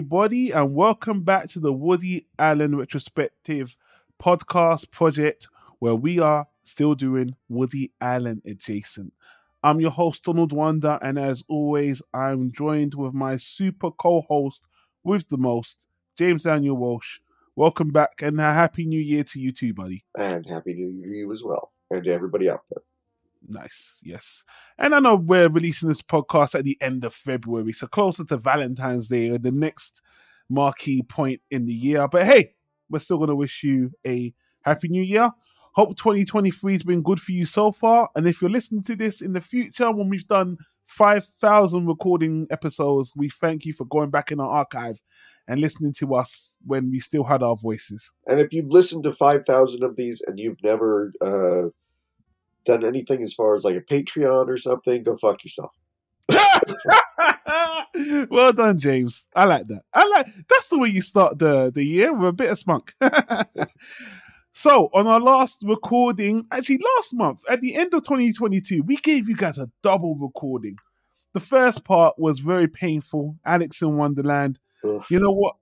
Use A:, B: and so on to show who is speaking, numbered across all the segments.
A: Everybody, and welcome back to the Woody Allen Retrospective podcast project where we are still doing Woody Allen adjacent. I'm your host, Donald Wonder, and as always, I'm joined with my super co host with the most, James Daniel Walsh. Welcome back and a happy new year to you too, buddy.
B: And happy new year to you as well, and to everybody out there.
A: Nice, yes. And I know we're releasing this podcast at the end of February, so closer to Valentine's Day or the next marquee point in the year. But hey, we're still going to wish you a happy new year. Hope 2023 has been good for you so far. And if you're listening to this in the future, when we've done 5,000 recording episodes, we thank you for going back in our archive and listening to us when we still had our voices.
B: And if you've listened to 5,000 of these and you've never uh, done anything as far as like a Patreon or something, go fuck yourself.
A: well done, James. I like that. I like that's the way you start the the year with a bit of spunk. so on our last recording, actually last month, at the end of 2022, we gave you guys a double recording. The first part was very painful. Alex in Wonderland.
B: Ugh.
A: You know what?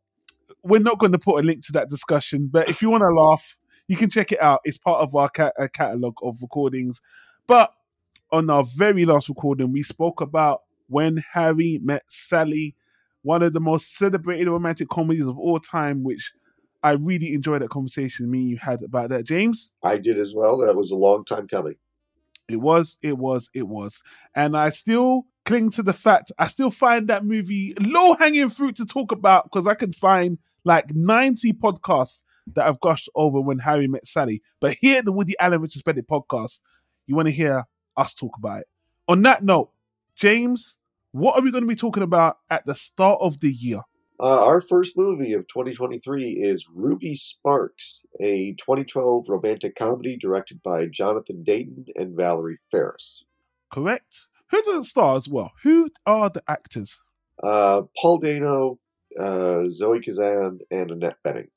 A: We're not going to put a link to that discussion, but if you want to laugh, you can check it out. It's part of our ca- uh, catalog of recordings. But on our very last recording, we spoke about when Harry met Sally, one of the most celebrated romantic comedies of all time, which I really enjoyed that conversation me and you had about that, James.
B: I did as well. That was a long time coming.
A: It was, it was, it was. And I still cling to the fact I still find that movie low hanging fruit to talk about because I can find like 90 podcasts that I've gushed over when Harry met Sally. But here at the Woody Allen Richard Retrospective podcast, you want to hear us talk about it. On that note, James, what are we going to be talking about at the start of the year?
B: Uh, our first movie of 2023 is Ruby Sparks, a 2012 romantic comedy directed by Jonathan Dayton and Valerie Faris.
A: Correct? Who does it star as well? Who are the actors?
B: Uh, Paul Dano, uh, Zoe Kazan, and Annette Bening.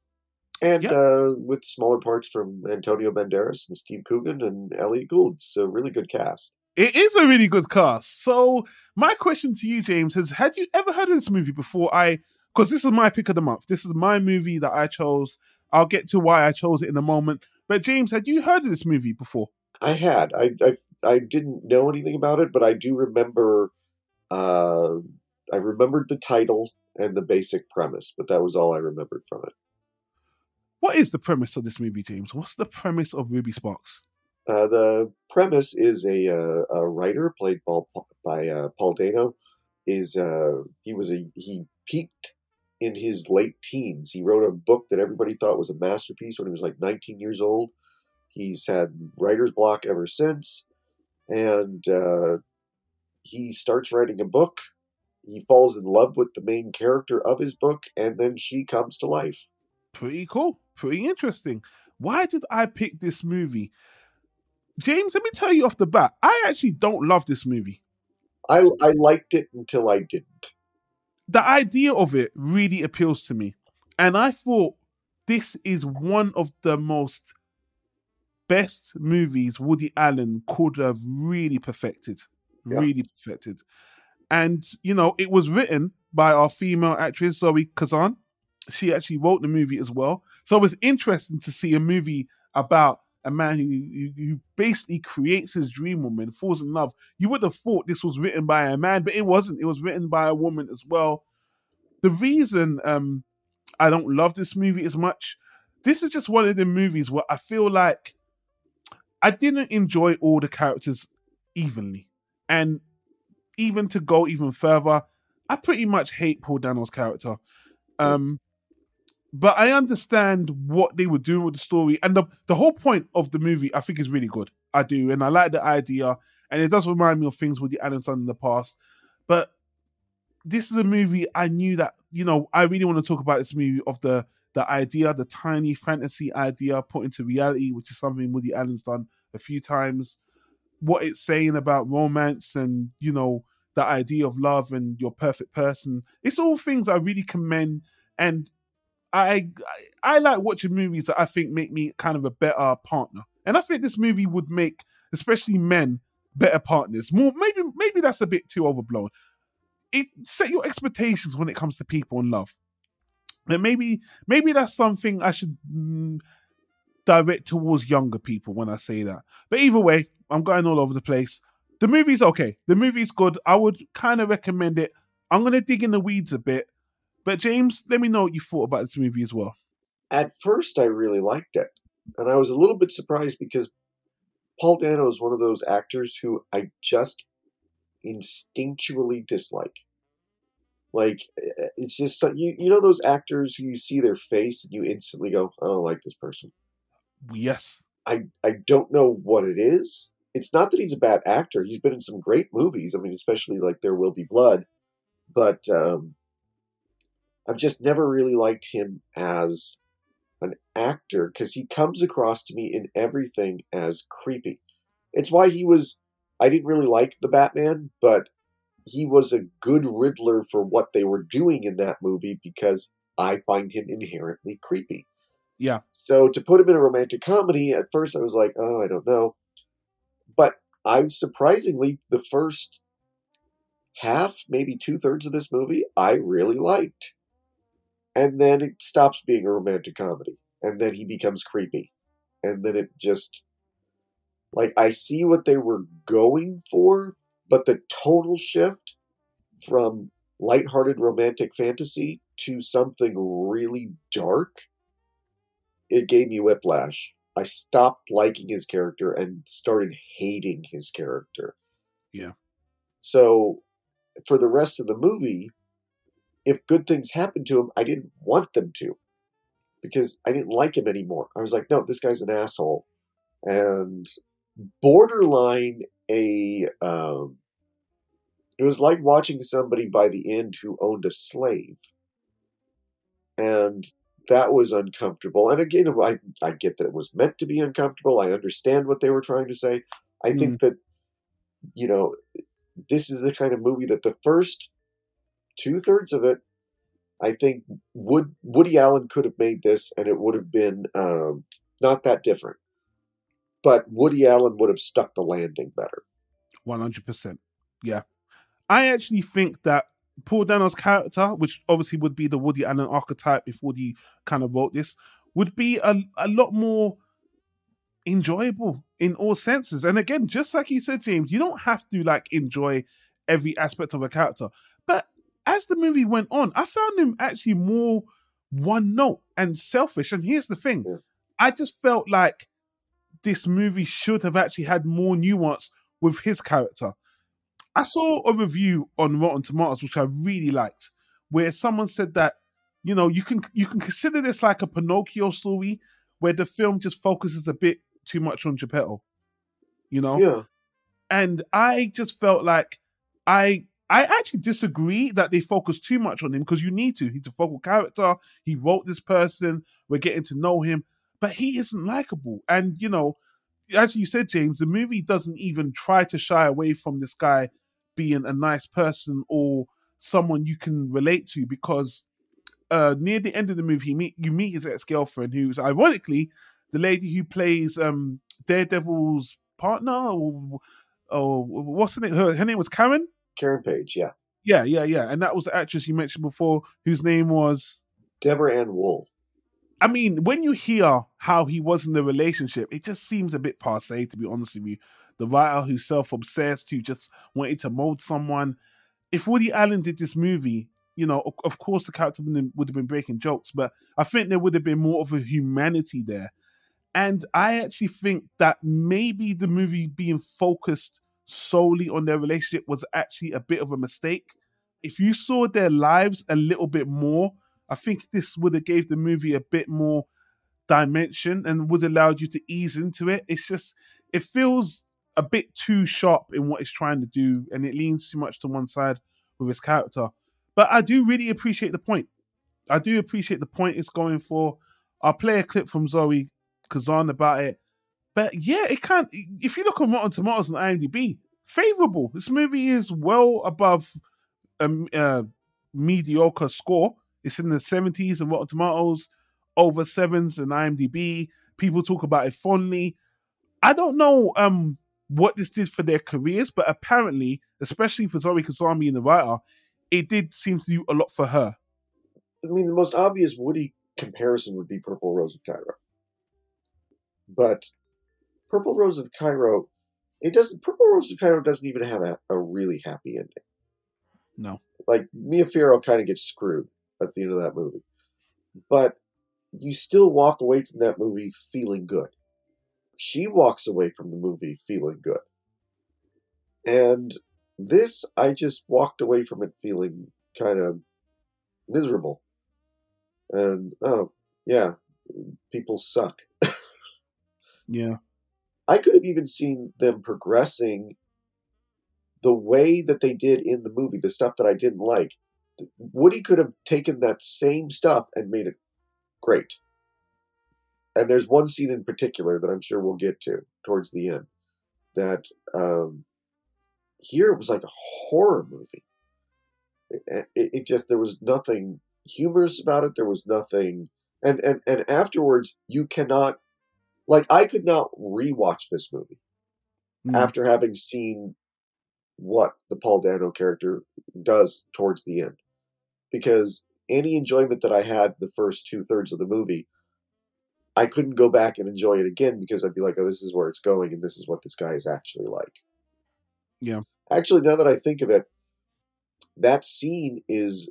B: And
A: Yeah.
B: uh, with smaller parts from Antonio Banderas and Steve Coogan and Elliot Gould. It's a really good cast.
A: It is a really good cast. So my question to you, James, is: Had you ever heard of this movie before? I because this is my pick of the month. This is my movie that I chose. I'll get to why I chose it in a moment. But James, had you heard of this movie before?
B: I had. I, I I didn't know anything about it, but I do remember. Uh, I remembered the title and the basic premise, but that was all I remembered from it.
A: What is the premise of this movie, James? What's the premise of Ruby Sparks?
B: Uh, the premise is a uh, a writer played by, by uh, Paul Dano. Is uh, he was a he peaked in his late teens. He wrote a book that everybody thought was a masterpiece when he was like 19 years old. He's had writer's block ever since, and uh, he starts writing a book. He falls in love with the main character of his book, and then she comes to life.
A: Pretty cool. Pretty interesting. Why did I pick this movie? James, let me tell you off the bat, I actually don't love this movie.
B: I I liked it until I didn't.
A: the idea of it really appeals to me. And I thought this is one of the most best movies Woody Allen could have really perfected.
B: Yeah.
A: Really perfected. And, you know, it was written by our female actress, Zoe Kazan. She actually wrote the movie as well. So it was interesting to see a movie about a man who, who, basically creates his dream woman, falls in love. You would have thought this was written by a man, but it wasn't. It was written by a woman as well. The reason um, I don't love this movie as much, this is just one of the movies where I feel like I didn't enjoy all the characters evenly. And even to go even further, I pretty much hate Paul Dano's character. Um, but I understand what they were doing with the story, and the the whole point of the movie I think is really good. I do, and I like the idea, and it does remind me of things with the Allen's done in the past. But this is a movie I knew that you know I really want to talk about this movie of the the idea, the tiny fantasy idea put into reality, which is something Woody Allen's done a few times. What it's saying about romance and you know the idea of love and your perfect person. It's all things I really commend, and I I, I like watching movies that I think make me kind of a better partner. And I think this movie would make, especially men, better partners. More maybe maybe that's a bit too overblown. it set your expectations when it comes to people and love. And maybe maybe that's something I should mm, direct towards younger people when I say that. But either way, I'm going all over the place. The movie's okay. The movie's good. I would kind of recommend it. I'm gonna dig in the weeds a bit. But James, let me know what you thought about this movie as well.
B: At first, I really liked it, and I was a little bit surprised because Paul Dano is one of those actors who I just instinctually dislike. Like eh, it's just you you know those actors who you see their face and you instantly go, I don't like this person.
A: Yes.
B: I I don't know what it is. It's not that he's a bad actor. He's been in some great movies. I mean, especially like There Will Be Blood, but um, I've just never really liked him as an actor because he comes across to me in everything as creepy. It's why he was. I didn't really like the Batman, but he was a good Riddler for what they were doing in that movie because I find him inherently creepy.
A: Yeah.
B: So to put him in a romantic comedy, at first I was like, oh, I don't know. But I surprisingly, the first half, maybe two thirds of this movie, I really liked. And then it stops being a romantic comedy. And then he becomes creepy. And then it just, like, I see what they were going for, but the total shift from lighthearted romantic fantasy to something really dark, it gave me whiplash. I stopped liking his character and started hating his character.
A: Yeah.
B: So for the rest of the movie, if good things happened to him, I didn't want them to because I didn't like him anymore. I was like, no, this guy's an asshole. And borderline a um, it was like watching somebody by the end who owned a slave. And that was uncomfortable. And again, I, I get that it was meant to be uncomfortable. I understand what they were trying to say. I think that, you know, this is the kind of movie that the first two thirds of it, I think Wood, Woody Allen could have made this and it would have been um, not that different. But Woody Allen would have stuck the landing better.
A: 100%. Yeah. I actually think that Paul Dano's character, which obviously would be the Woody Allen archetype if Woody kind of wrote this, would be a, a lot more enjoyable in all senses. And again, just like you said, James, you don't have to like enjoy every aspect of a character. As the movie went on, I found him actually more one note and selfish. And here's the thing
B: Yeah.
A: I just felt like this movie should have actually had more nuance with his character. I saw a review on Rotten Tomatoes, which I really liked, where someone said that you know you can you can consider this like a Pinocchio story, where the film just focuses a bit too much on Geppetto, you know.
B: Yeah.
A: And I just felt like I I actually disagree that they focus too much on him because you need to. He's a focal character. He wrote this person. We're getting to know him, but he isn't likable. And you know, as you said, James, the movie doesn't even try to shy away from this guy being a nice person or someone you can relate to because uh, near the end of the movie, meet, you meet his ex girlfriend, who's ironically the lady who plays um, Daredevil's partner, or, or what's her name? Her, her name was Karen.
B: Karen Page, yeah.
A: Yeah, yeah, yeah. And that was the actress you mentioned before, whose name was.
B: Deborah Ann Woll.
A: I mean, when you hear how he was in the relationship, it just seems a bit passe, to be honest with you. The writer who's self obsessed, who just wanted to mold someone. If Woody Allen did this movie, you know, of, of course the character would have been breaking jokes, but I think there would have been more of a humanity there. And I actually think that maybe the movie being focused solely on their relationship was actually a bit of a mistake. If you saw their lives a little bit more, I think this would have gave the movie a bit more dimension and would allowed you to ease into it. It's just it feels a bit too sharp in what it's trying to do, and it leans too much to one side with his character. But I do really appreciate the point. I do appreciate the point it's going for. I'll play a clip from Zoe Kazan about it. But yeah, it can't. If you look on Rotten Tomatoes and IMDb, favorable. This movie is well above a uh, mediocre score. It's in the 70s and Rotten Tomatoes, over sevens and IMDb. People talk about it fondly. I don't know um what this did for their careers, but apparently, especially for Zoe Kazan and the writer, it did seem to do a lot for her.
B: I mean, the most obvious Woody comparison would be Purple Rose of Cairo. But Purple Rose of Cairo, it doesn't. Purple Rose of Cairo doesn't even have a, a really happy ending.
A: No.
B: Like Mia Farrow kind of gets screwed at the end of that movie, but you still walk away from that movie feeling good. She walks away from the movie feeling good, and this I just walked away from it feeling kind of miserable. And oh yeah, people suck.
A: Yeah.
B: I could have even seen them progressing the way that they did in the movie, the stuff that I didn't like. Woody could have taken that same stuff and made it great. And there's one scene in particular that I'm sure we'll get to towards the end that um, here it was like a horror movie. It, it, it just there was nothing humorous about it. There was nothing, and and and afterwards you cannot like I could not rewatch this movie
A: Mm.
B: after having seen what the Paul Dano character does towards the end, because any enjoyment that I had the first two thirds of the movie, I couldn't go back and enjoy it again because I'd be like, oh, this is where it's going, and this is what this guy is actually like.
A: Yeah.
B: Actually, now that I think of it, that scene is.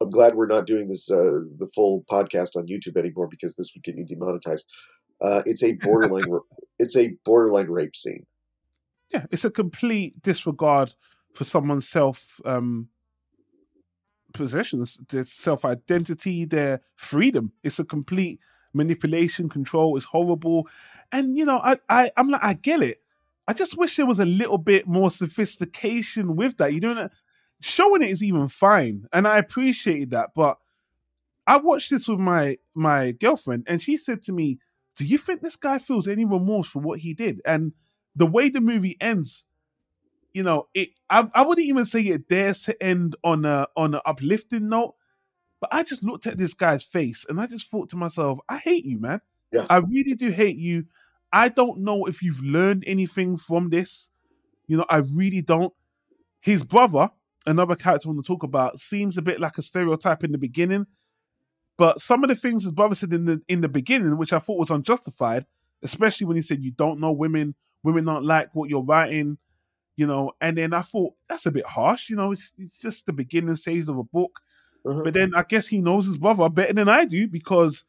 B: I'm glad we're not doing this uh, the full podcast on YouTube anymore because this would get you demonetized. Uh, it's a borderline. it's a borderline rape scene.
A: Yeah, it's a complete disregard for someone's self um possessions, their self identity, their freedom. It's a complete manipulation, control. It's horrible. And you know, I, I I'm like, I get it. I just wish there was a little bit more sophistication with that. You know, showing it is even fine, and I appreciated that. But I watched this with my my girlfriend, and she said to me, "Do you think this guy feels any remorse for what he did?" And the way the movie ends, you know, it I, I wouldn't even say it dares to end on a on an uplifting note. But I just looked at this guy's face and I just thought to myself, I hate you, man.
B: Yeah.
A: I really do hate you. I don't know if you've learned anything from this. You know, I really don't. His brother, another character I want to talk about, seems a bit like a stereotype in the beginning. But some of the things his brother said in the in the beginning, which I thought was unjustified, especially when he said you don't know women, women don't like what you're writing, you know. And then I thought that's a bit harsh, you know. It's, it's just the beginning stage of a book.
B: Uh-huh.
A: But then I guess he knows his brother better than I do because,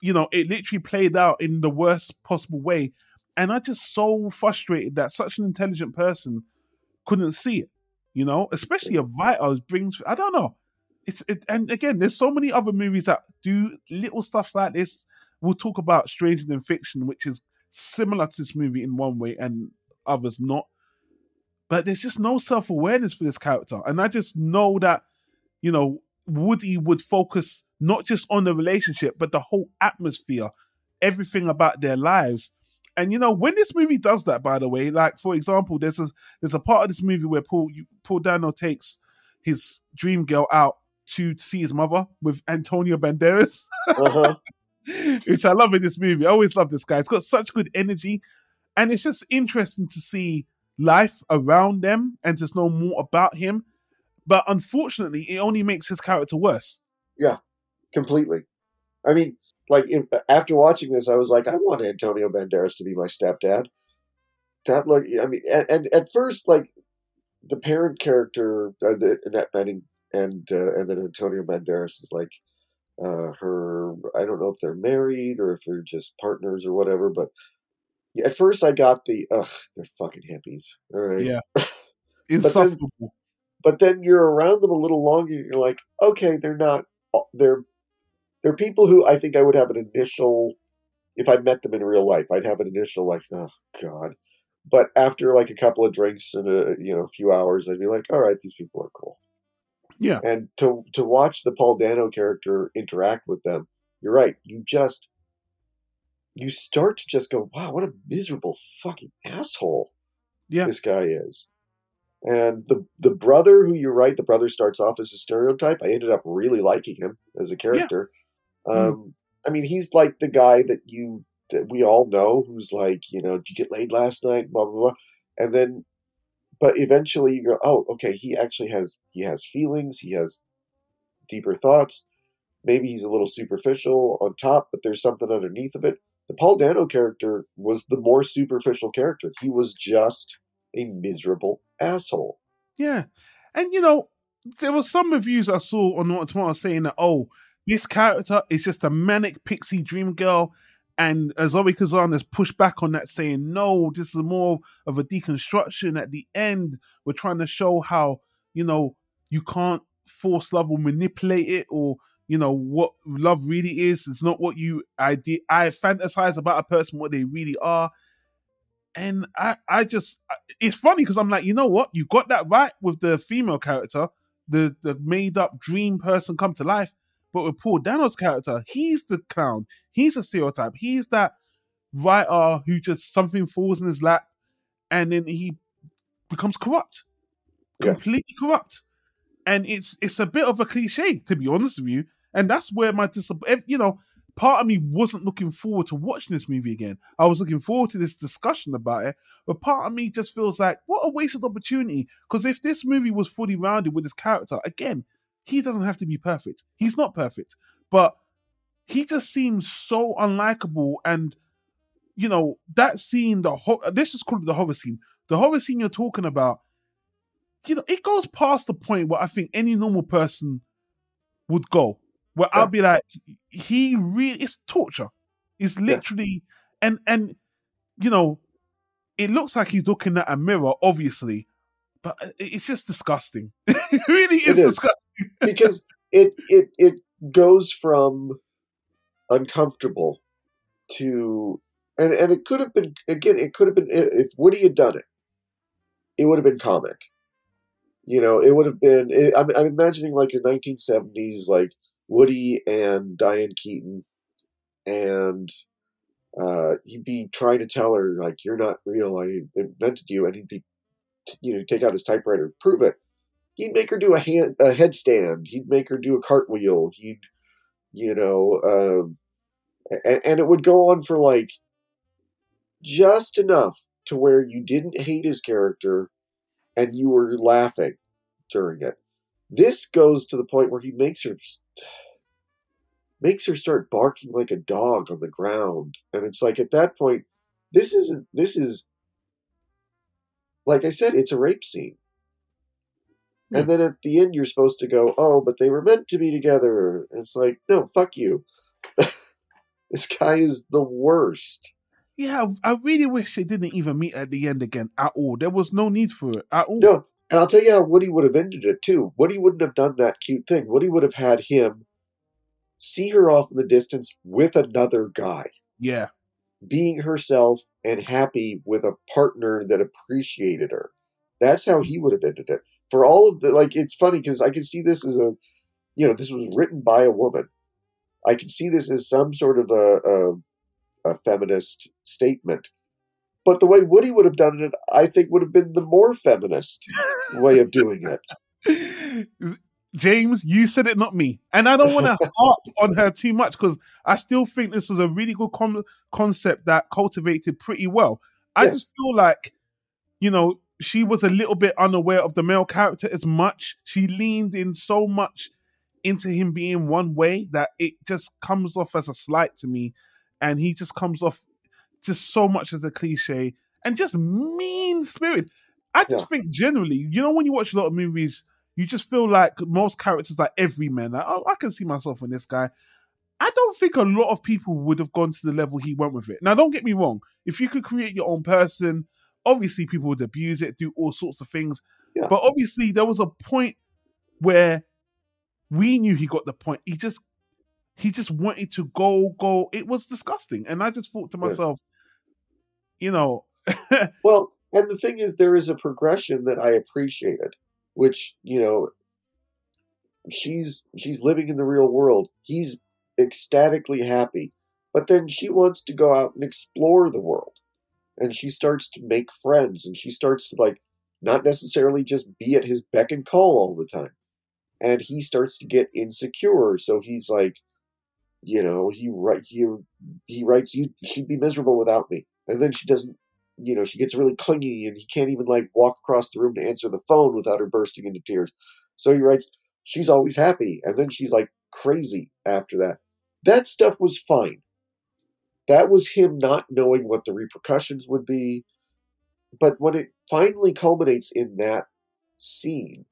A: you know, it literally played out in the worst possible way. And I just so frustrated that such an intelligent person couldn't see it, you know, especially a writer brings, I don't know. It's it, and again, there's so many other movies that do little stuff like this. We'll talk about Stranger Than Fiction, which is similar to this movie in one way and others not. But there's just no self awareness for this character. And I just know that, you know, Woody would focus not just on the relationship, but the whole atmosphere, everything about their lives. And you know, when this movie does that, by the way, like for example, there's a there's a part of this movie where Paul you, Paul Dano takes his dream girl out to see his mother with Antonio Banderas,
B: Uh-huh.
A: which I love in this movie. I always love this guy. It's got such good energy, and it's just interesting to see life around them and just know more about him. But unfortunately, it only makes his character worse.
B: Yeah, completely. I mean, like if, after watching this, I was like, I want Antonio Banderas to be my stepdad. That look, I mean, and, and at first, like the parent character, uh, the Annette Bening, and uh, and then Antonio Banderas is like uh, her. I don't know if they're married or if they're just partners or whatever, but. At first, I got the ugh, they're fucking hippies. All right,
A: Yeah. Insufferable.
B: but then you're around them a little longer you're like okay they're not they're they're people who i think i would have an initial if i met them in real life i'd have an initial like oh god but after like a couple of drinks and a you know a few hours i'd be like all right these people are cool
A: Yeah.
B: and to to watch the paul dano character interact with them you're right you just you start to just go wow what a miserable fucking asshole
A: Yeah.
B: this guy is. And the the brother who you're right, the brother starts off as a stereotype. I ended up really liking him as a character. Um, I mean, he's like the guy that you that we all know who's like, you know, did you get laid last night? Blah blah blah. And then but eventually you go, oh, okay, he actually has he has feelings, he has deeper thoughts. Maybe he's a little superficial on top, but there's something underneath of it. The Paul Dano character was the more superficial character. He was just a miserable asshole.
A: Yeah. And you know, there was some reviews I saw on Rotten Tomatoes saying that, oh, this character is just a manic pixie dream girl. And uh, Zoe Kazan has pushed back on that, saying, no, this is more of a deconstruction. At the end, we're trying to show how, you know, you can't force love or manipulate it or, you know, what love really is. It's not what you I, I fantasize about a person, what they really are and I, I just it's funny because I'm like, you know what, you got that right with the female character, the the made up dream person come to life. But with Paul Dano's character, he's the clown. He's a stereotype. He's that writer who just something falls in his lap, and then he becomes corrupt, yeah. completely corrupt. And it's it's a bit of a cliche, to be honest with you. And that's where my disappointment, you know, part of me wasn't looking forward to watching this movie again. I was looking forward to this discussion about it, but part of me just feels like what a wasted opportunity. Because if this movie was fully rounded with this character, again, he doesn't have to be perfect. He's not perfect, but he just seems so unlikable. And you know that scene, the ho- this is called the horror scene. The horror scene you're talking about, you know, it goes past the point where I think any normal person would go where yeah. I'll be like, he really it's torture. It's literally yeah. and and you know, it looks like he's looking at a mirror, obviously, but uh, it's just disgusting. it really is, it is. disgusting
B: because it it it goes from uncomfortable to and and it could have been again it could have been if Woody had done it, it would have been comic. You know, it would have been. It, I'm, I'm imagining like a 1970s like Woody and Diane Keaton, and uh, he'd be trying to tell her like, "You're not real. I invented you," and he'd be, you know, take out his typewriter, prove it. He'd make her do a hand a headstand. He'd make her do a cartwheel. He'd, you know, um, and, and it would go on for like just enough to where you didn't hate his character and you were laughing during it. This goes to the point where he makes her makes her start barking like a dog on the ground. And it's like at that point, this isn't this is like I said, it's a rape scene. And hmm. then at the end, you're supposed to go, oh, but they were meant to be together. And it's like, no, fuck you. this guy is the worst.
A: Yeah, I really wish they didn't even meet at the end again at all. There was no need for it at all.
B: No, and I'll tell you how Woody would have ended it too. Woody wouldn't have done that cute thing. Woody would have had him see her off in the distance with another guy.
A: Yeah.
B: Being herself and happy with a partner that appreciated her. That's how he would have ended it. For all of the, like, it's funny because I can see this as a, you know, this was written by a woman. I can see this as some sort of a, a, a feminist statement. But the way Woody would have done it, I think, would have been the more feminist way of doing it.
A: James, you said it, not me. And I don't want to harp on her too much because I still think this was a really good com- concept that cultivated pretty well. I yeah. just feel like, you know, she was a little bit unaware of the male character as much. She leaned in so much into him being one way that it just comes off as a slight to me. And he just comes off just so much as a cliche and just mean spirit. I just yeah. think generally, you know, when you watch a lot of movies you just feel like most characters, like every man, like, oh, I can see myself in this guy. I don't think a lot of people would have gone to the level he went with it. Now, don't get me wrong. If you could create your own person, obviously people would abuse it, do all sorts of things. Yeah. But obviously, there was a point where we knew he got the point. He just he just wanted to go, go. It was disgusting. And I just thought to myself, yeah. you know.
B: well, and the thing is, there is a progression that I appreciated which you know she's she's living in the real world. He's ecstatically happy. But then she wants to go out and explore the world. And she starts to make friends. And she starts to like not necessarily just be at his beck and call all the time. And he starts to get insecure. So he's like you know he write he, he writes you she'd be miserable without me. And then she doesn't you know, she gets really clingy and he can't even like walk across the room to answer the phone without her bursting into tears. So he writes, she's always happy. And then she's like crazy after that. That stuff was fine. That was him not knowing what the repercussions would be. But when it finally culminates in that scene,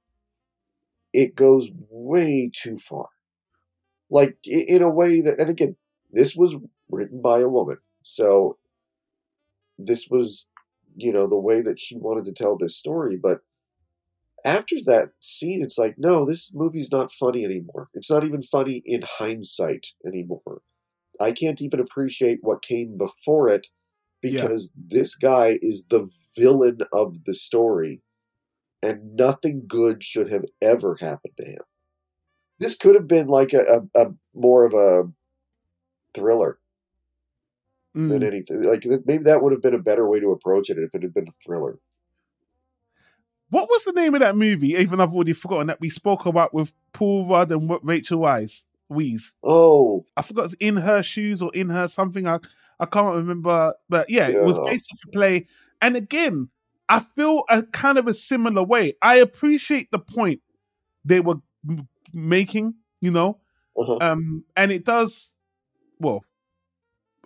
B: it goes way too far. Like, in a way that, and again, this was written by a woman. So this was, you know, the way that she wanted to tell this story. But after that scene, it's like, no, this movie's not funny anymore. It's not even funny in hindsight anymore. I can't even appreciate what came before it because yeah. this guy is the villain of the story and nothing good should have ever happened to him. This could have been like a, a, a more of a thriller mm. than anything. Like maybe that would have been a better way to approach it if it had been a thriller.
A: What was the name of that movie? Even I've already forgotten that we spoke about with Paul Rudd and Rachel Weisz. Weisz.
B: Oh,
A: I forgot. It's in her shoes or in her something. I I can't remember, but yeah, yeah. it was based off a play. And again, I feel a kind of a similar way. I appreciate the point they were making, you know, uh-huh. um, and it does. Well,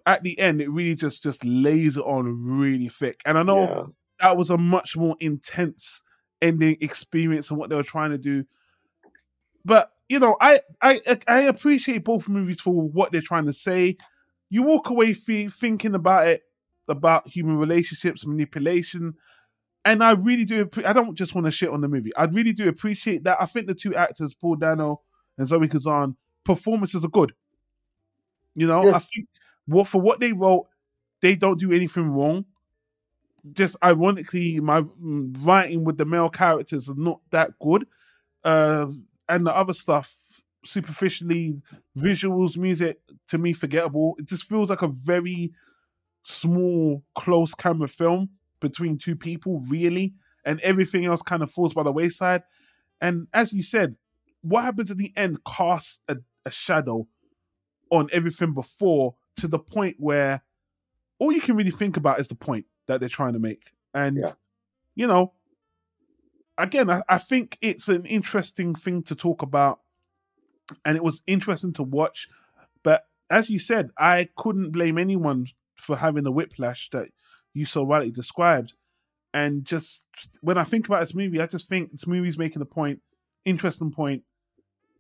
A: at the end, it really just just lays it on really thick. And I know yeah. that was a much more intense ending experience and what they were trying to do. But you know, I I I appreciate both movies for what they're trying to say. You walk away thinking about it about human relationships, manipulation, and I really do. I don't just want to shit on the movie. I really do appreciate that. I think the two actors, Paul Dano and Zoe Kazan, performances are good. You know, yeah. I think what for what they wrote, they don't do anything wrong. Just ironically, my mm, writing with the male characters are not that good, uh, and the other stuff superficially, visuals, music to me forgettable. It just feels like a very small, close camera film between two people, really, and everything else kind of falls by the wayside. And as you said, what happens at the end casts a, a shadow on everything before to the point where all you can really think about is the point that they're trying to make. And, yeah. you know, again, I, I think it's an interesting thing to talk about and it was interesting to watch. But as you said, I couldn't blame anyone for having the whiplash that you so rightly described. And just when I think about this movie, I just think this movie's making a point, interesting point,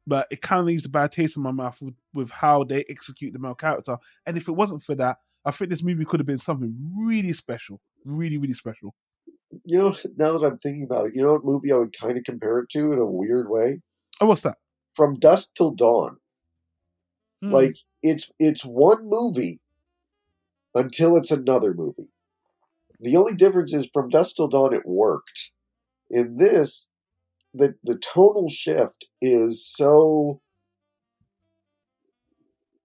A: but it kind of leaves a bad taste in my mouth with, with how they execute the male character. And if it wasn't for that, I think this movie could have been something really special, really, really special.
B: You know, now that I'm thinking about it, you know what movie I would kind of compare it to in a weird way?
A: Oh, what's that?
B: From Dusk Till Dawn. Hmm. Like it's it's one movie until it's another movie. The only difference is from Dusk Till Dawn it worked. In this, the the tonal shift is so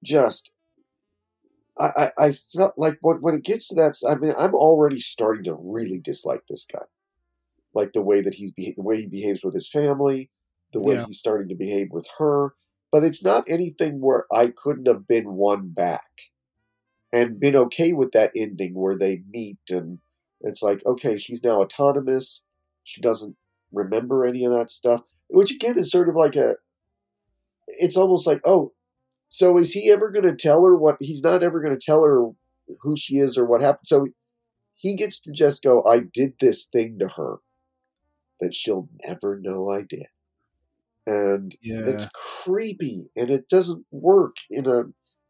B: just I, I, I felt like when, when it gets to that, I mean, I'm already starting to really dislike this guy, like the way that he's the way he behaves with his family, the way yeah. he's starting to behave with her. But it's not anything where I couldn't have been one back, and been okay with that ending where they meet and it's like okay, she's now autonomous. She doesn't remember any of that stuff, which again is sort of like a. It's almost like oh, so is he ever going to tell her what? He's not ever going to tell her who she is or what happened. So he gets to just go, I did this thing to her that she'll never know I did. And yeah. it's creepy and it doesn't work in a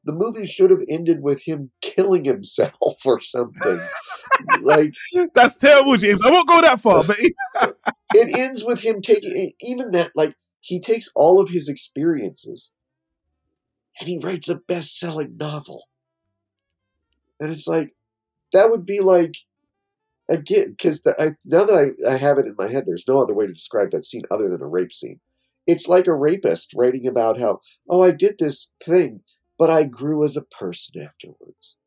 B: the movie should have ended with him killing himself or something. like
A: that's terrible, James. I won't go that far, but
B: it ends with him taking even that like he takes all of his experiences and he writes a best-selling novel. And it's like that would be like again because now that I, I have it in my head, there's no other way to describe that scene other than a rape scene. It's like a rapist writing about how oh I did this thing, but I grew as a person afterwards.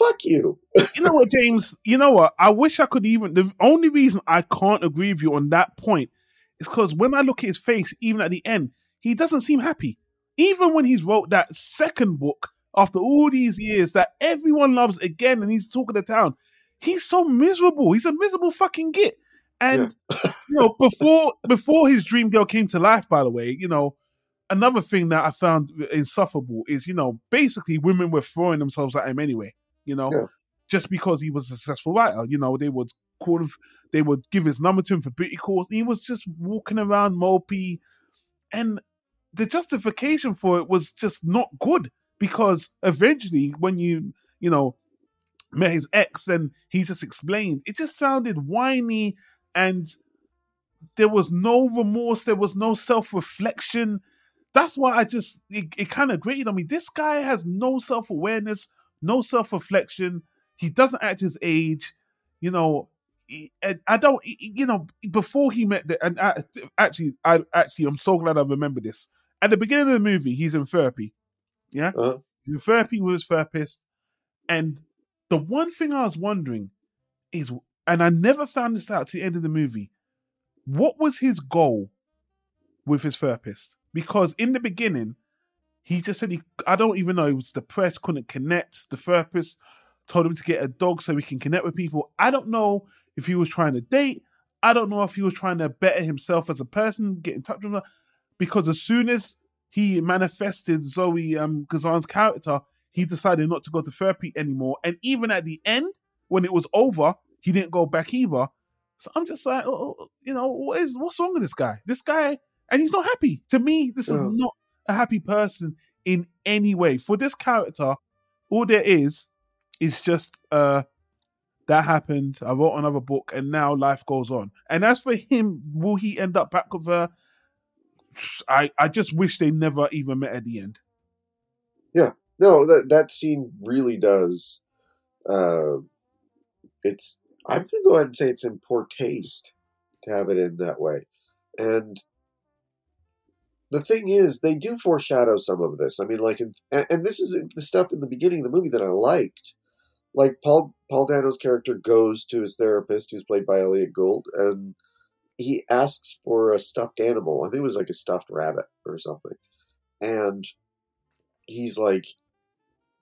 B: Fuck you.
A: you know what, James? You know what? I wish I could even. The only reason I can't agree with you on that point is because when I look at his face, even at the end, he doesn't seem happy even when he's wrote that second book after all these years that everyone loves again and he's talking to town, he's so miserable. He's a miserable fucking git. And you know, before before his dream girl came to life, by the way, you know, another thing that I found insufferable is, you know, basically women were throwing themselves at him anyway, you know,
B: Yeah.
A: just because he was a successful writer. You know, they would call him, they would give his number to him for booty calls. He was just walking around mopey. And the justification for it was just not good because eventually, when you, you know, met his ex and he just explained, it just sounded whiny and there was no remorse, there was no self reflection. That's why I just, it, it kind of grated on me. This guy has no self awareness, no self reflection. He doesn't act his age. You know, and I don't, you know, before he met the, and I, actually, I actually, I'm so glad I remember this. At the beginning of the movie, he's in therapy. Yeah.
B: Uh-huh.
A: He's in therapy with his therapist. And the one thing I was wondering is, and I never found this out to the end of the movie, what was his goal with his therapist? Because in the beginning, he just said he, I don't even know, he was depressed, couldn't connect. The therapist told him to get a dog so he can connect with people. I don't know if he was trying to date. I don't know if he was trying to better himself as a person, get in touch with her. Because as soon as he manifested Zoe um, Kazan's character, he decided not to go to therapy anymore. And even at the end, when it was over, he didn't go back either. So I'm just like, oh, oh, you know, what is what's wrong with this guy? This guy, and he's not happy. To me, this
B: Yeah.
A: is not a happy person in any way. For this character, all there is is just uh that happened. I wrote another book, and now life goes on. And as for him, will he end up back with her? I I just wish they never even met at the end.
B: Yeah, no, that that scene really does. Uh, it's. I'm gonna go ahead and say it's in poor taste to have it in that way, and the thing is, they do foreshadow some of this. I mean, like, in, and, this is the stuff in the beginning of the movie that I liked. Like Paul Paul Dano's character goes to his therapist, who's played by Elliot Gould, and he asks for a stuffed animal. I think it was like a stuffed rabbit or something, and he's like,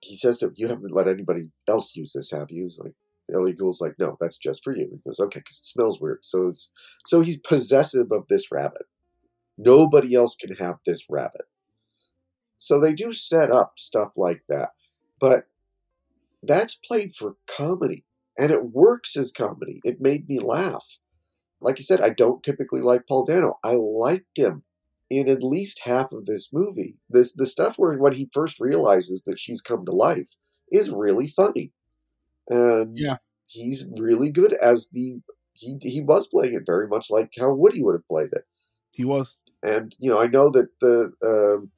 B: he says to him, "You haven't let anybody else use this, have you?" He's like, Elliot Gould's like, "No, that's just for you." He goes, "Okay," because it smells weird. So it's so he's possessive of this rabbit. Nobody else can have this rabbit. So they do set up stuff like that, but that's played for comedy, and it works as comedy. It made me laugh. Like I said, I don't typically like Paul Dano. I liked him in at least half of this movie. This the stuff where when he first realizes that she's come to life is really funny, and
A: Yeah.
B: he's really good as the he he was playing it very much like how Woody would have played it.
A: He was.
B: And you know, I know that the um,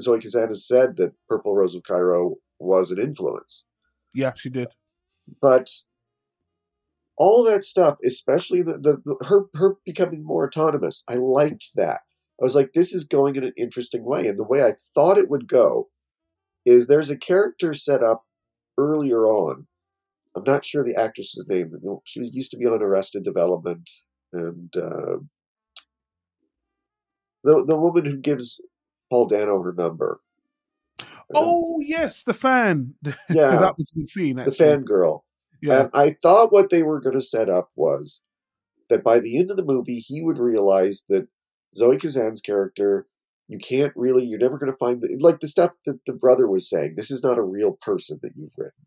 B: Zoe Kazan has said that Purple Rose of Cairo was an influence,
A: Yeah, she did.
B: but all that stuff, especially the, the, the her her becoming more autonomous, I liked that. I was like, this is going in an interesting way, and the way I thought it would go is there's a character set up earlier on. I'm not sure the actress's name. She used to be on Arrested Development, and uh, the the woman who gives Paul Dano her number.
A: Um, oh yes, the fan.
B: Yeah.
A: that was good scene.
B: the
A: Actually.
B: fangirl.
A: Yeah,
B: And I thought what they were going to set up was that by the end of the movie, he would realize that Zoe Kazan's character, you can't really, you're never going to find, the, like the stuff that the brother was saying, this is not a real person that you've written.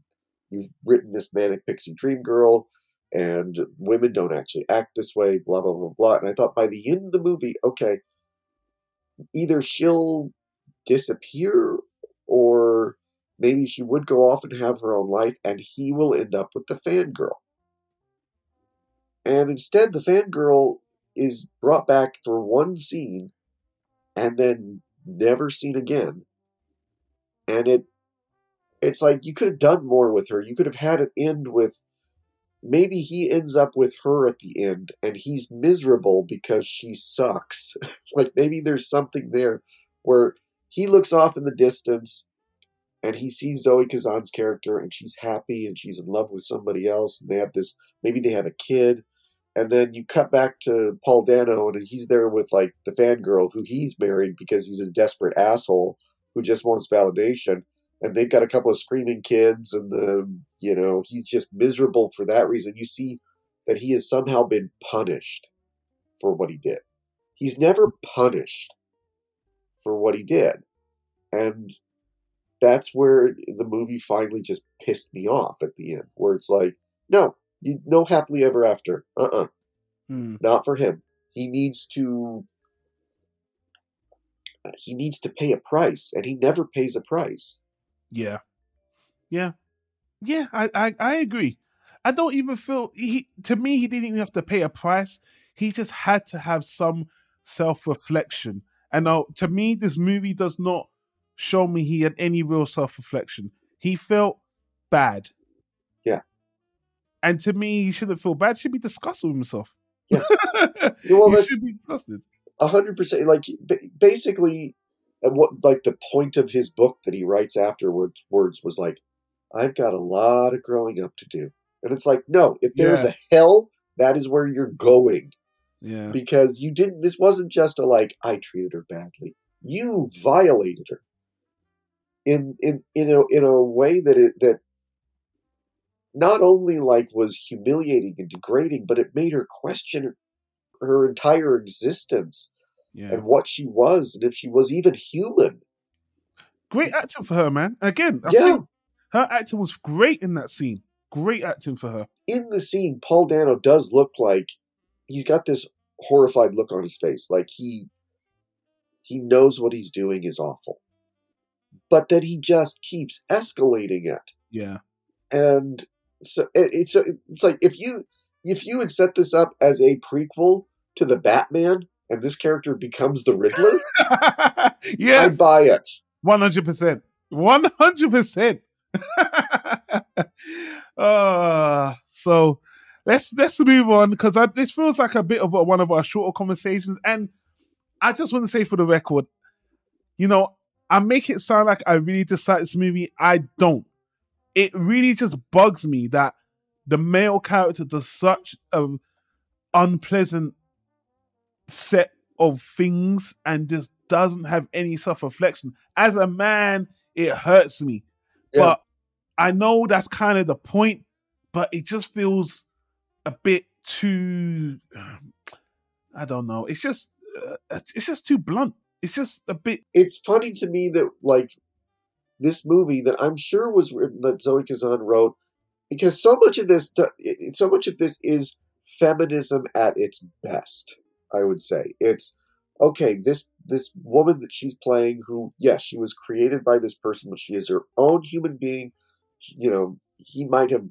B: You've written this manic pixie dream girl, and women don't actually act this way, blah, blah, blah, blah. And I thought by the end of the movie, okay, either she'll disappear or maybe she would go off and have her own life, and he will end up with the fangirl. And instead, the fangirl is brought back for one scene and then never seen again. And it it's like you could have done more with her. You could have had it end with maybe he ends up with her at the end and he's miserable because she sucks. like maybe there's something there where he looks off in the distance and he sees Zoe Kazan's character and she's happy and she's in love with somebody else and they have this maybe they have a kid and then you cut back to Paul Dano and he's there with like the fangirl who he's married because he's a desperate asshole who just wants validation and they've got a couple of screaming kids and the You know, he's just miserable for that reason. You see that he has somehow been punished for what he did. He's never punished for what he did. And that's where the movie finally just pissed me off at the end, where it's like, no, you no happily ever after. Uh uh
A: Hmm.
B: Not for him. He needs to he needs to pay a price, and he never pays a price.
A: Yeah. Yeah. Yeah, I, I, I agree. I don't even feel he to me he didn't even have to pay a price. He just had to have some self-reflection. And now, to me, this movie does not show me he had any real self-reflection. He felt bad.
B: Yeah.
A: And to me, he shouldn't feel bad. He should be disgusted with himself.
B: Yeah. Well,
A: he should be disgusted.
B: a hundred percent. Like basically, uh, what like the point of his book that he writes afterwards was like, "I've got a lot of growing up to do," and it's like, no, if there's
A: Yeah.
B: a hell, that is where you're going
A: Yeah.
B: because you didn't. This wasn't just a like I treated her badly. You violated her in in in a in a way that it that not only like was humiliating and degrading, but it made her question her entire existence
A: Yeah.
B: and what she was and if she was even human.
A: Great acting for her, man. Again, I
B: yeah,
A: think her acting was great in that scene. Great acting for her.
B: in the scene, Paul Dano does look like he's got this horrified look on his face, like he he knows what he's doing is awful, but that he just keeps escalating it.
A: Yeah.
B: And so it's it's like if you if you had set this up as a prequel to the Batman and this character becomes the Riddler,
A: yes.
B: I'd buy it.
A: One hundred percent. One hundred percent. Uh so let's let's move on because this feels like a bit of a, one of our shorter conversations, and I just want to say for the record, you know, I make it sound like I really dislike this movie. I don't. It really just bugs me that the male character does such a unpleasant set of things and just doesn't have any self reflection. As a man, it hurts me.
B: Yeah.
A: But I know that's kind of the point, but it just feels a bit too. I don't know. It's just, uh, it's just too blunt. It's just a bit.
B: it's funny to me that like this movie that I'm sure was written that Zoe Kazan wrote because so much of this so much of this is feminism at its best. I would say it's okay. This this woman that she's playing, who yes, she was created by this person, but she is her own human being. You know, he might have.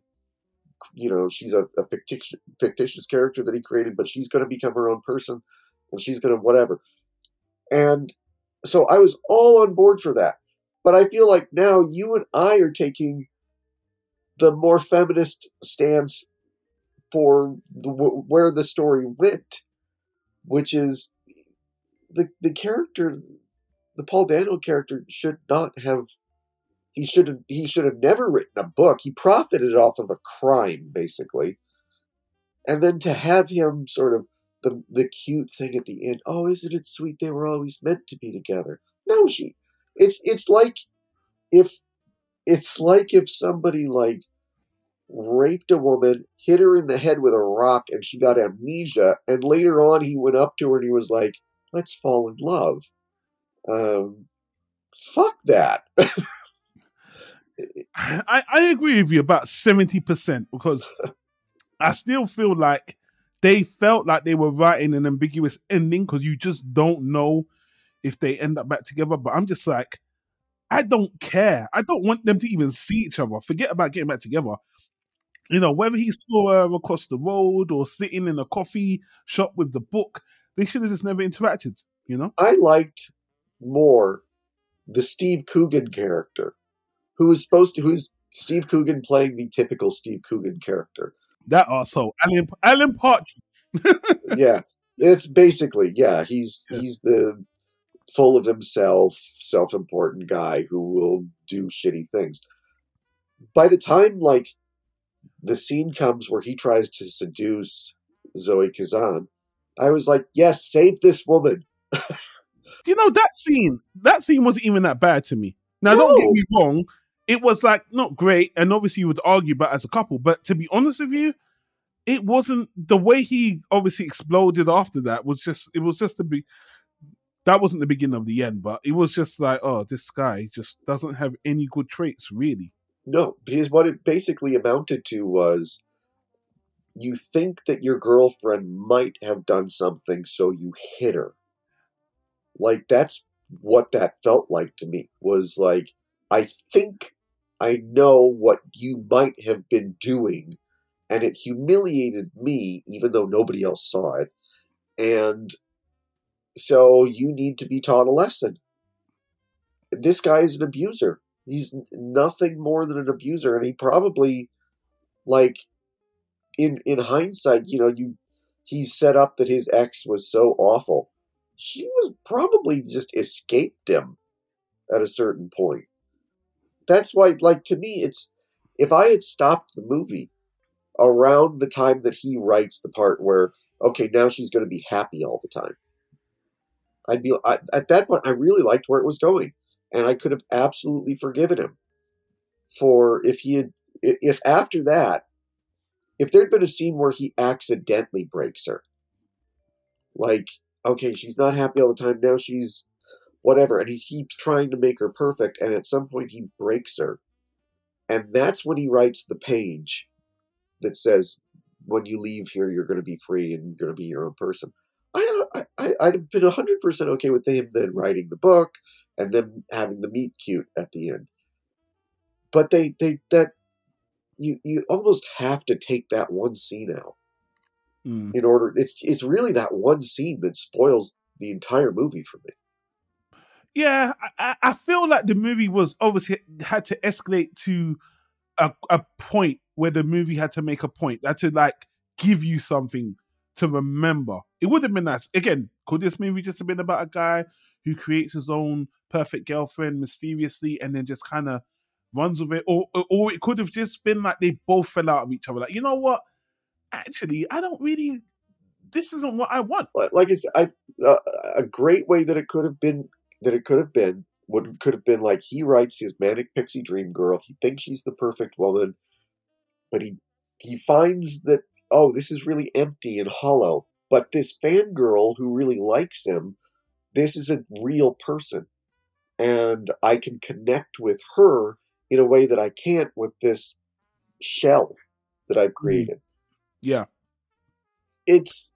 B: You know, she's a, a fictitious fictitious character that he created, but she's going to become her own person, and she's going to whatever. And so I was all on board for that. But I feel like now you and I are taking the more feminist stance for the, where the story went, which is the the character, the Paul Dano character should not have. He should have. He should have never written a book. He profited off of a crime, basically, and then to have him sort of the the cute thing at the end. Oh, isn't it sweet? They were always meant to be together. No, she. It's it's like if it's like if somebody like raped a woman, hit her in the head with a rock, and she got amnesia. And later on, he went up to her and he was like, "Let's fall in love." Um, fuck that.
A: I, I agree with you about 70% because I still feel like they felt like they were writing an ambiguous ending because you just don't know if they end up back together. But I'm just like, I don't care. I don't want them to even see each other. Forget about getting back together. You know, whether he saw her uh, across the road or sitting in a coffee shop with the book, they should have just never interacted, you know?
B: I liked more the Steve Coogan character, who is supposed to, who's Steve Coogan playing the typical Steve Coogan character.
A: That uh, also, Alan, Alan Partridge.
B: yeah, it's basically yeah. He's
A: Yeah.
B: he's the full of himself, self-important guy who will do shitty things. By the time like the scene comes where he tries to seduce Zoe Kazan, I was like, yes, save this woman.
A: you know that scene that scene wasn't even that bad to me now don't get me wrong it was like not great, and obviously you would argue about as a couple. But to be honest with you, it wasn't the way he obviously exploded after that was just it was just to be that wasn't the beginning of the end, but it was just like, oh, this guy just doesn't have any good traits, really.
B: No, because what it basically amounted to was you think that your girlfriend might have done something, so you hit her. Like, that's what that felt like to me. Was like, I think I know what you might have been doing, and it humiliated me, even though nobody else saw it. And so you need to be taught a lesson. This guy is an abuser. He's nothing more than an abuser, and he probably, like, in in hindsight, you know, you he set up that his ex was so awful. She was probably just escaped him at a certain point. That's why, like, to me, it's if I had stopped the movie around the time that he writes the part where, okay, now she's going to be happy all the time. I'd be I, at that point. I really liked where it was going, and I could have absolutely forgiven him for if he had if after that, if there'd been a scene where he accidentally breaks her, like okay, she's not happy all the time now. She's whatever, and he keeps trying to make her perfect, and at some point he breaks her, and that's when he writes the page that says, "When you leave here, you're going to be free and you're going to be your own person." I, I, I'd have been 100% okay with him then writing the book and then having the meet cute at the end. But they, they, that, you, you almost have to take that one scene out mm. in order. It's, it's really that one scene that spoils the entire movie for me.
A: Yeah, I, I feel like the movie was obviously had to escalate to a, a point where the movie had to make a point, had to like give you something to remember. It would have been nice. Again, could this movie just have been about a guy who creates his own perfect girlfriend mysteriously and then just kind of runs with it? Or, or it could have just been like they both fell out of each other. Like, you know what? Actually, I don't really. This isn't what I want.
B: Like I said, I, uh, a great way that it could have been that it could have been would could have been like he writes his manic pixie dream girl. He thinks she's the perfect woman, but he he finds that oh, this is really empty and hollow. But this fangirl who really likes him, this is a real person. And I can connect with her in a way that I can't with this shell that I've mm-hmm. created.
A: Yeah.
B: It's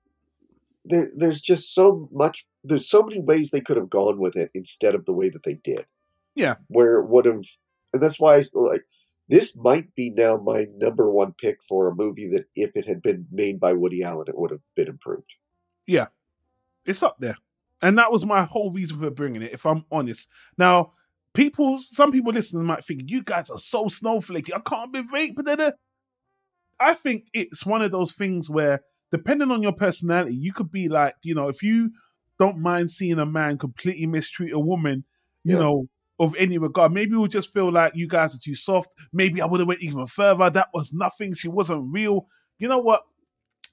B: there, there's just so much there's so many ways they could have gone with it instead of the way that they did.
A: Yeah.
B: Where it would have and that's why I like this might be now my number one pick for a movie that if it had been made by Woody Allen, it would have been improved.
A: Yeah, it's up there, and that was my whole reason for bringing it. If I'm honest, now people, some people listening might think you guys are so snowflakey. I can't be raped. but I think it's one of those things where, depending on your personality, you could be like, you know, if you don't mind seeing a man completely mistreat a woman, you yeah. know, of any regard. Maybe we'll just feel like you guys are too soft. Maybe I would have went even further. That was nothing. She wasn't real. You know what?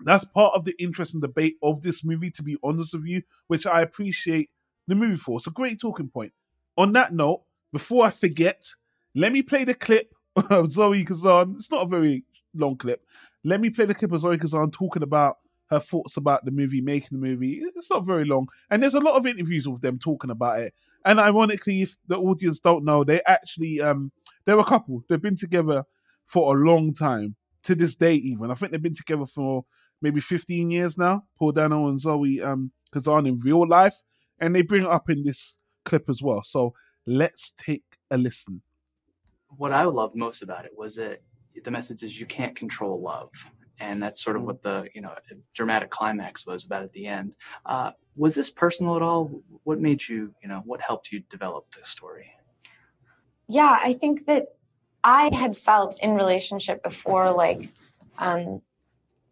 A: That's part of the interest and debate of this movie, to be honest with you, which I appreciate the movie for. It's a great talking point. On that note, before I forget, let me play the clip of Zoe Kazan. It's not a very long clip. Let me play the clip of Zoe Kazan talking about her thoughts about the movie, making the movie. It's not very long, and there's a lot of interviews with them talking about it. And ironically, if the audience don't know, they actually um they're a couple. They've been together for a long time to this day. Even I think they've been together for maybe 15 years now. Paul Dano and Zoe um Kazan in real life, and they bring it up in this clip as well. So let's take a listen.
C: What I loved most about it was that the message is you can't control love and that's sort of mm. what the you know dramatic climax was about at the end. Uh, was this personal at all? What made you you know what helped you develop this story?
D: Yeah, I think that I had felt in relationship before like um,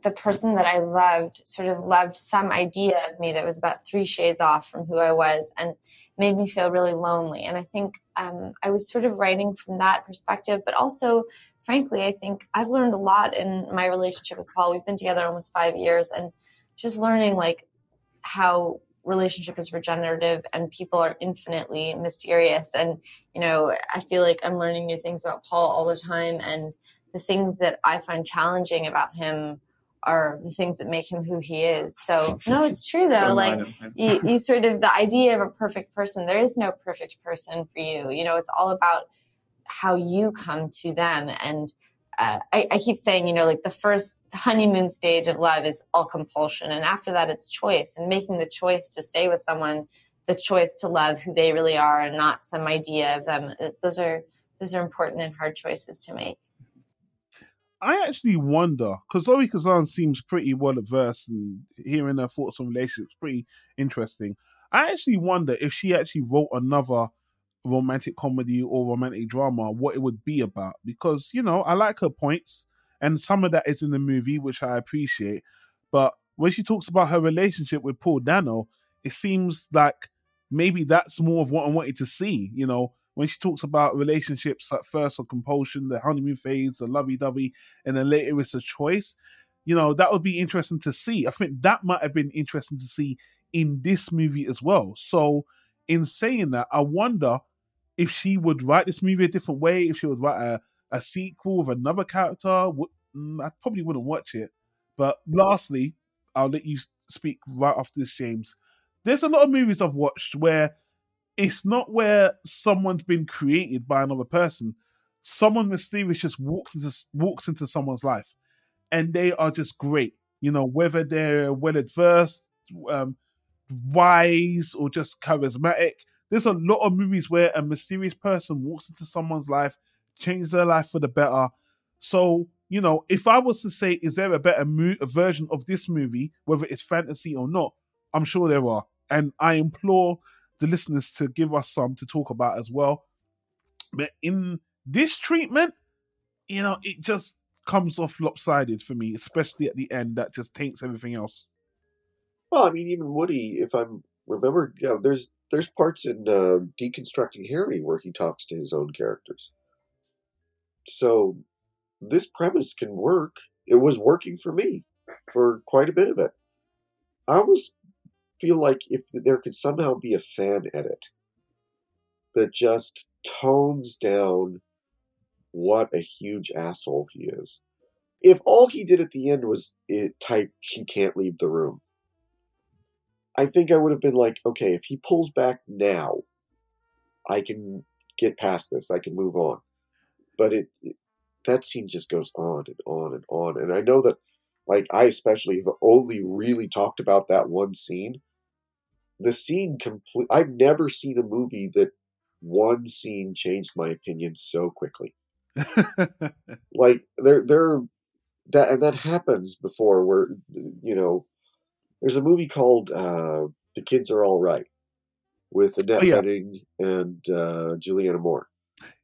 D: the person that I loved sort of loved some idea of me that was about three shades off from who I was and made me feel really lonely. And I think um, I was sort of writing from that perspective, but also frankly, I think I've learned a lot in my relationship with Paul. We've been together almost five years and just learning like how relationship is regenerative and people are infinitely mysterious. And you know i feel like i'm learning new things about paul all the time and the things that i find challenging about him are the things that make him who he is. So no it's true though like you, you sort of the idea of a perfect person there is no perfect person for you. You know it's all about how you come to them and uh, I, I, keep saying, you know, like the first honeymoon stage of love is all compulsion. And after that, it's choice and making the choice to stay with someone, the choice to love who they really are and not some idea of them. Uh, those are, those are important and hard choices to make.
A: I actually wonder because Zoe Kazan seems pretty well averse and hearing her thoughts on relationships pretty interesting. I actually wonder if she actually wrote another romantic comedy or romantic drama, what it would be about. Because, you know, I like her points, and some of that is in the movie, which I appreciate. But when she talks about her relationship with Paul Dano, it seems like maybe that's more of what I wanted to see. You know, when she talks about relationships at first or compulsion, the honeymoon phase, the lovey dovey, and then later it's a choice. You know, that would be interesting to see. I think that might have been interesting to see in this movie as well. So, in saying that, I wonder if she would write this movie a different way, if she would write a, a sequel with another character, mm, I probably wouldn't watch it. But lastly, I'll let you speak right after this, James. There's a lot of movies I've watched where it's not where someone's been created by another person. Someone mysterious just walks into walks into someone's life, and they are just great. You know, whether they're well adversed, um, wise, or just charismatic there's a lot of movies where a mysterious person walks into someone's life, changes their life for the better. So, you know, if I was to say, is there a better mo- a version of this movie, whether it's fantasy or not, I'm sure there are. And I implore the listeners to give us some to talk about as well. But in this treatment, you know, it just comes off lopsided for me, especially at the end. That just taints everything else.
B: Well, I mean, even Woody, if I'm remember, yeah, there's there's parts in uh, deconstructing Harry where he talks to his own characters. So this premise can work. It was working for me for quite a bit of it. I almost feel like if there could somehow be a fan edit that just tones down what a huge asshole he is. If all he did at the end was it type she can't leave the room, I think I would have been like, okay, if he pulls back now, I can get past this. I can move on. But it, it that scene just goes on and on and on. And I know that, like, I especially have only really talked about that one scene. The scene complete. I've never seen a movie that one scene changed my opinion so quickly. like there, there, that and that happens before where you know there's a movie called uh, The Kids Are All Right with Annette oh, yeah. Bening and uh, Julianne Moore.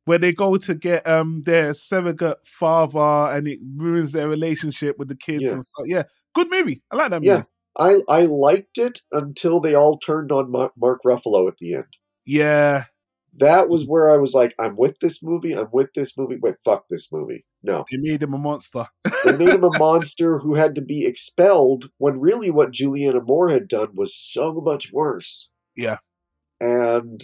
A: Where they go to get um, their surrogate father and it ruins their relationship with the kids yeah. and stuff. Yeah, good movie. I like that movie. Yeah,
B: I, I liked it until they all turned on Mark Ruffalo at the end.
A: Yeah,
B: that was where I was like, I'm with this movie. I'm with this movie. But fuck this movie. No.
A: They made him a monster.
B: they made him a monster who had to be expelled when really what Julianne Moore had done was so much worse.
A: Yeah.
B: And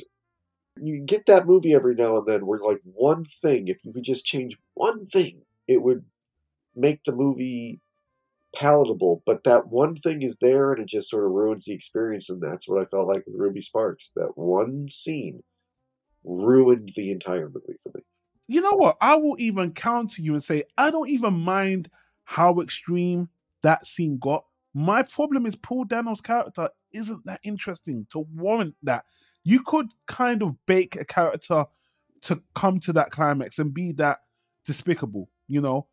B: you get that movie every now and then where, like, one thing, if you could just change one thing, it would make the movie palatable. But that one thing is there and it just sort of ruins the experience. And that's what I felt like with Ruby Sparks. That one scene ruined the entire movie for me.
A: You know what? I will even counter you and say I don't even mind how extreme that scene got. My problem is Paul Dano's character isn't that interesting to warrant that. You could kind of bake a character to come to that climax and be that despicable, you know.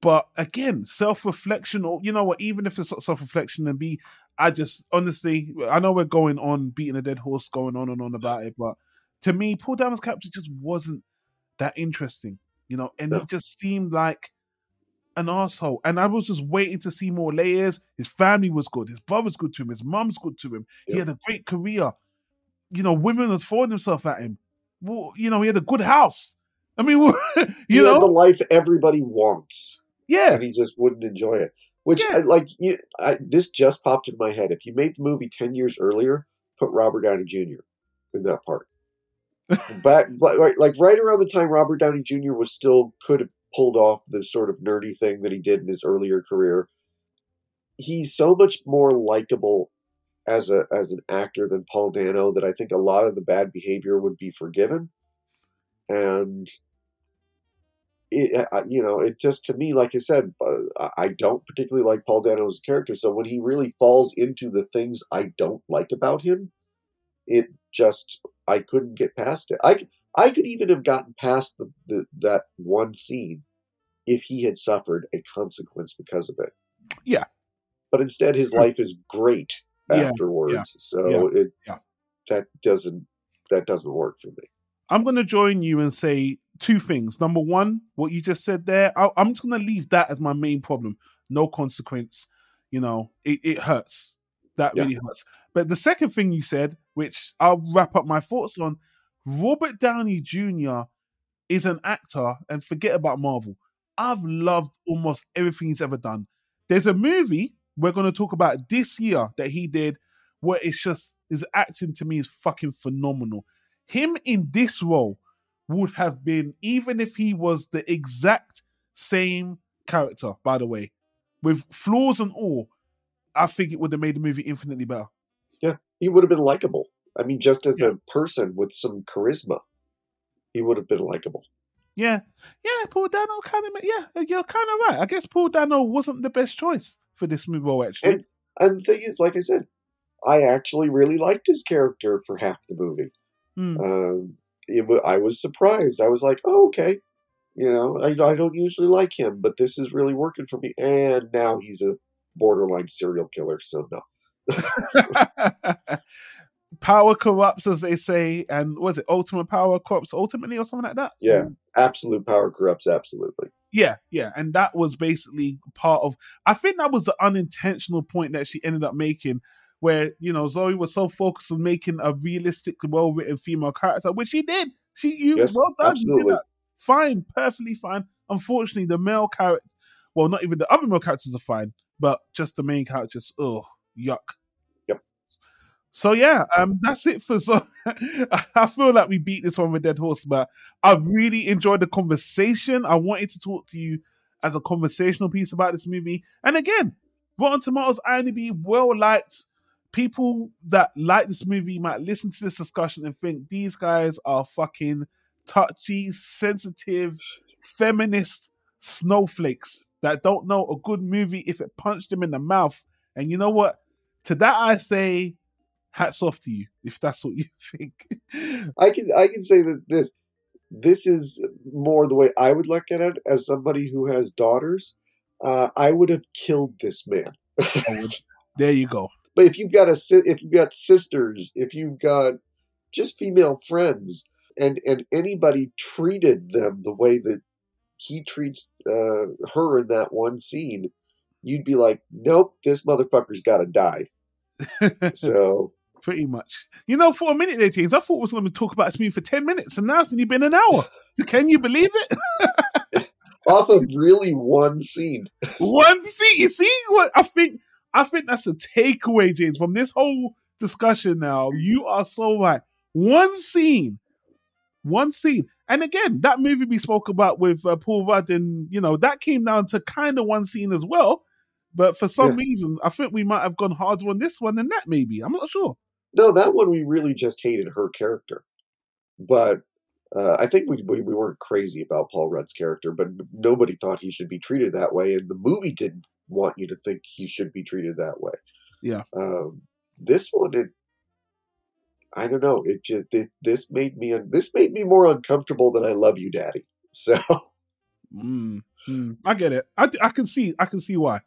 A: But again, self reflection, or you know what, even if it's self reflection, and be, I just honestly, I know we're going on beating a dead horse, going on and on about it, but to me, Paul Dano's character just wasn't that interesting, you know, and no. he just seemed like an asshole. And I was just waiting to see more layers. His family was good, his brother's good to him, his mom's good to him. He had a great career. You know, women was throwing themselves at him. Well, you know, he had a good house. I mean, you he know,
B: the life everybody wants.
A: Yeah,
B: and he just wouldn't enjoy it. Which,
A: Yeah.
B: I, like, you, I, this just popped in my head. If you made the movie ten years earlier, put Robert Downey Jr. in that part. Back, like, right- like right around the time Robert Downey Jr. was still could have pulled off the sort of nerdy thing that he did in his earlier career. He's so much more likable as a as an actor than Paul Dano that I think a lot of the bad behavior would be forgiven, and it you know it just to me like I said uh, I don't particularly like Paul Dano's character, so when he really falls into the things I don't like about him, it just I couldn't get past it. I I could even have gotten past the, the that one scene if he had suffered a consequence because of it.
A: Yeah.
B: But instead, his life is great
A: Yeah,
B: afterwards. So it
A: yeah.
B: that doesn't that doesn't work for me.
A: I'm going to join you and say two things. Number one, what you just said there, I, I'm just going to leave that as my main problem. No consequence. You know, it, it hurts. That
B: Yeah.
A: really hurts. But the second thing you said, which I'll wrap up my thoughts on, Robert Downey Jr. is an actor, and forget about Marvel. I've loved almost everything he's ever done. There's a movie we're going to talk about this year that he did where it's just his acting to me is fucking phenomenal. Him in this role would have been, even if he was the exact same character, by the way, with flaws and all, I think it would have made the movie infinitely better.
B: He would have been likable. I mean, just as
A: Yeah.
B: a person with some charisma, he would have been likable.
A: Yeah, yeah, Paul Dano kind of, yeah, you're kind of right. I guess Paul Dano wasn't the best choice for this movie role, actually.
B: And and the thing is, like I said, I actually really liked his character for half the movie.
A: Hmm.
B: Um, it, I was surprised. I was like, oh, okay. You know, I, I don't usually like him, but this is really working for me. And now he's a borderline serial killer. So no,
A: power corrupts, as they say, and was it ultimate power corrupts ultimately or something like that?
B: yeah, absolute power corrupts absolutely.
A: Yeah, yeah, and that was basically part of. I think that was the unintentional point that she ended up making, where you know Zoe was so focused on making a realistic, well-written female character, which she did. She, you,
B: Yes,
A: well done, you did
B: absolutely.
A: that. Fine, perfectly fine. Unfortunately, the male character, well, not even the other male characters are fine, but just the main characters, oh, yuck. So yeah, um, that's it for so. I feel like we beat this one with dead horse, but I've really enjoyed the conversation. I wanted to talk to you as a conversational piece about this movie. And again, Rotten Tomatoes, IMDb, well liked. People that like this movie might listen to this discussion and think these guys are fucking touchy, sensitive, feminist snowflakes that don't know a good movie if it punched them in the mouth. And you know what? To that I say, hats off to you if that's what you think.
B: I can I can say that this this is more the way I would look at it as somebody who has daughters. Uh, I would have killed this man.
A: there you go.
B: But if you've got a if you've got sisters, if you've got just female friends, and and anybody treated them the way that he treats uh, her in that one scene, you'd be like, nope, this motherfucker's got to die. So
A: Pretty much. You know, for a minute there, James, I thought we was going to talk about movie for 10 minutes, and now it's only been an hour. So can you believe it?
B: off of really one scene,
A: One scene. You see what I think? I think that's the takeaway, James, from this whole discussion now. You are so right. One scene. One scene. And again, that movie we spoke about with uh, Paul Rudd, and, you know, that came down to kind of one scene as well. But for some
B: Yeah.
A: reason, I think we might have gone harder on this one than that, maybe. I'm not sure.
B: No, that one we really just hated her character, but. Uh, I think we, we we weren't crazy about Paul Rudd's character, but nobody thought he should be treated that way, and the movie didn't want you to think he should be treated that way.
A: Yeah.
B: Um, this one, it, I don't know. It just it, this made me this made me more uncomfortable than I love you, Daddy. So
A: Mm, mm, I get it. I, I can see. I can see why.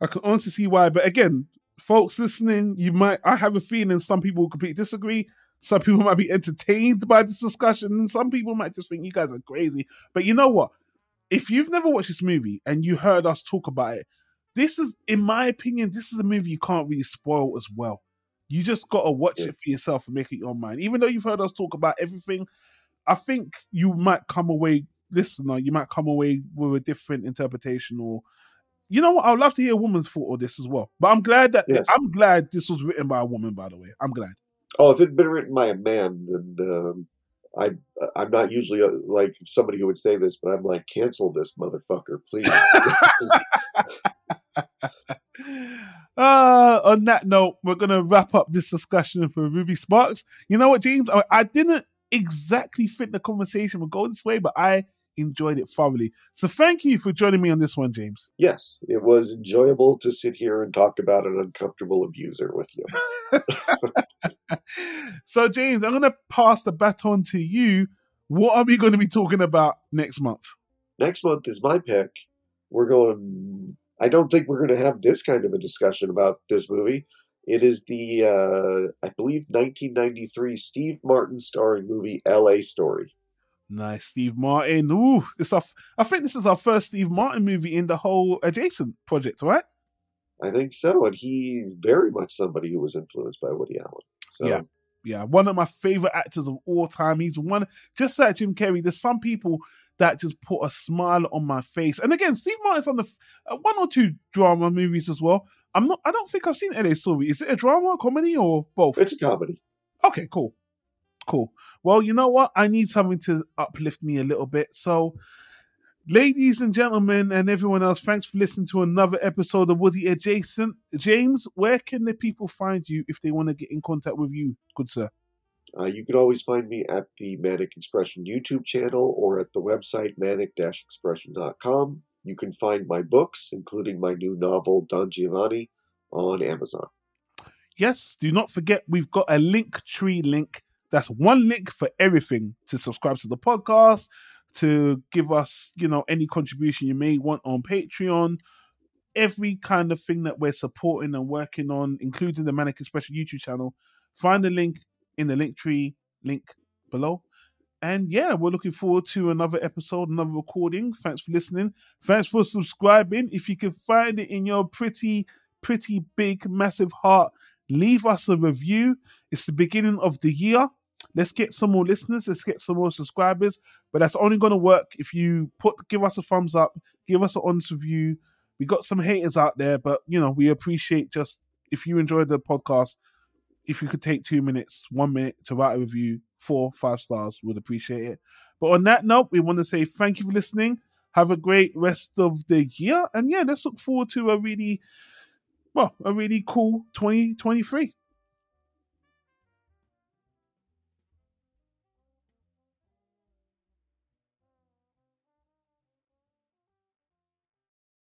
A: I can honestly see why. But again, folks listening, you might. I have a feeling some people will completely disagree. Some people might be entertained by this discussion, and some people might just think you guys are crazy. But you know what? If you've never watched this movie and you heard us talk about it, this is, in my opinion, this is a movie you can't really spoil as well. You just gotta watch
B: Yeah.
A: it for yourself and make it your own mind. Even though you've heard us talk about everything, I think you might come away listener, you might come away with a different interpretation or you know what? I'd love to hear a woman's thought on this as well. But I'm glad that
B: Yes.
A: I'm glad this was written by a woman. By the way, I'm glad.
B: Oh, if it had been written by a man, and um, I I'm not usually uh, like somebody who would say this, but I'm like, cancel this motherfucker, please.
A: Uh, on that note, we're gonna wrap up this discussion for Ruby Sparks. You know what, James? I, I didn't exactly think the conversation would go this way, but I enjoyed it thoroughly. So thank you for joining me on this one, James.
B: yes, it was enjoyable to sit here and talk about an uncomfortable abuser with you.
A: so, James, I'm gonna pass the baton to you. What are we going to be talking about next month?
B: Next month is my pick. We're going. I don't think we're going to have this kind of a discussion about this movie. It is the, uh, I believe, 1993 Steve Martin starring movie L.A. Story.
A: Nice, Steve Martin. Ooh, this our, I think this is our first Steve Martin movie in the whole adjacent project, right?
B: I think so, and he very much somebody who was influenced by Woody Allen. So,
A: Yeah. Yeah, one of my favorite actors of all time. He's one, just like Jim Carrey. There's some people that just put a smile on my face. And again, Steve Martin's on the f- uh, one or two drama movies as well. I'm not. I don't think I've seen LA Story. Is it a drama, comedy, or both?
B: it's a comedy.
A: Okay, cool. Cool. Well, you know what? I need something to uplift me a little bit. So, ladies and gentlemen, and everyone else, thanks for listening to another episode of Woody Adjacent. James, where can the people find you if they want to get in contact with you, good sir?
B: Uh, you can always find me at the Manic Expression YouTube channel or at the website manic-expression.com. You can find my books, including my new novel, Don Giovanni, on Amazon.
A: Yes, do not forget we've got a Linktree link. That's one link for everything to subscribe to the podcast, to give us, you know, any contribution you may want on Patreon, every kind of thing that we're supporting and working on, including the Manic Expression YouTube channel. Find the link in the Linktree link below. And yeah, we're looking forward to another episode, another recording. Thanks for listening. Thanks for subscribing. If you can find it in your pretty, pretty big, massive heart, leave us a review. It's the beginning of the year. Let's get some more listeners. Let's get some more subscribers. But that's only going to work if you put give us a thumbs up, give us an honest review. We got some haters out there, but you know we appreciate just if you enjoyed the podcast. If you could take two minutes, one minute to write a review, four, five stars, would appreciate it. But on that note, we want to say thank you for listening. Have a great rest of the year, and yeah, let's look forward to a really, well, a really cool 2023.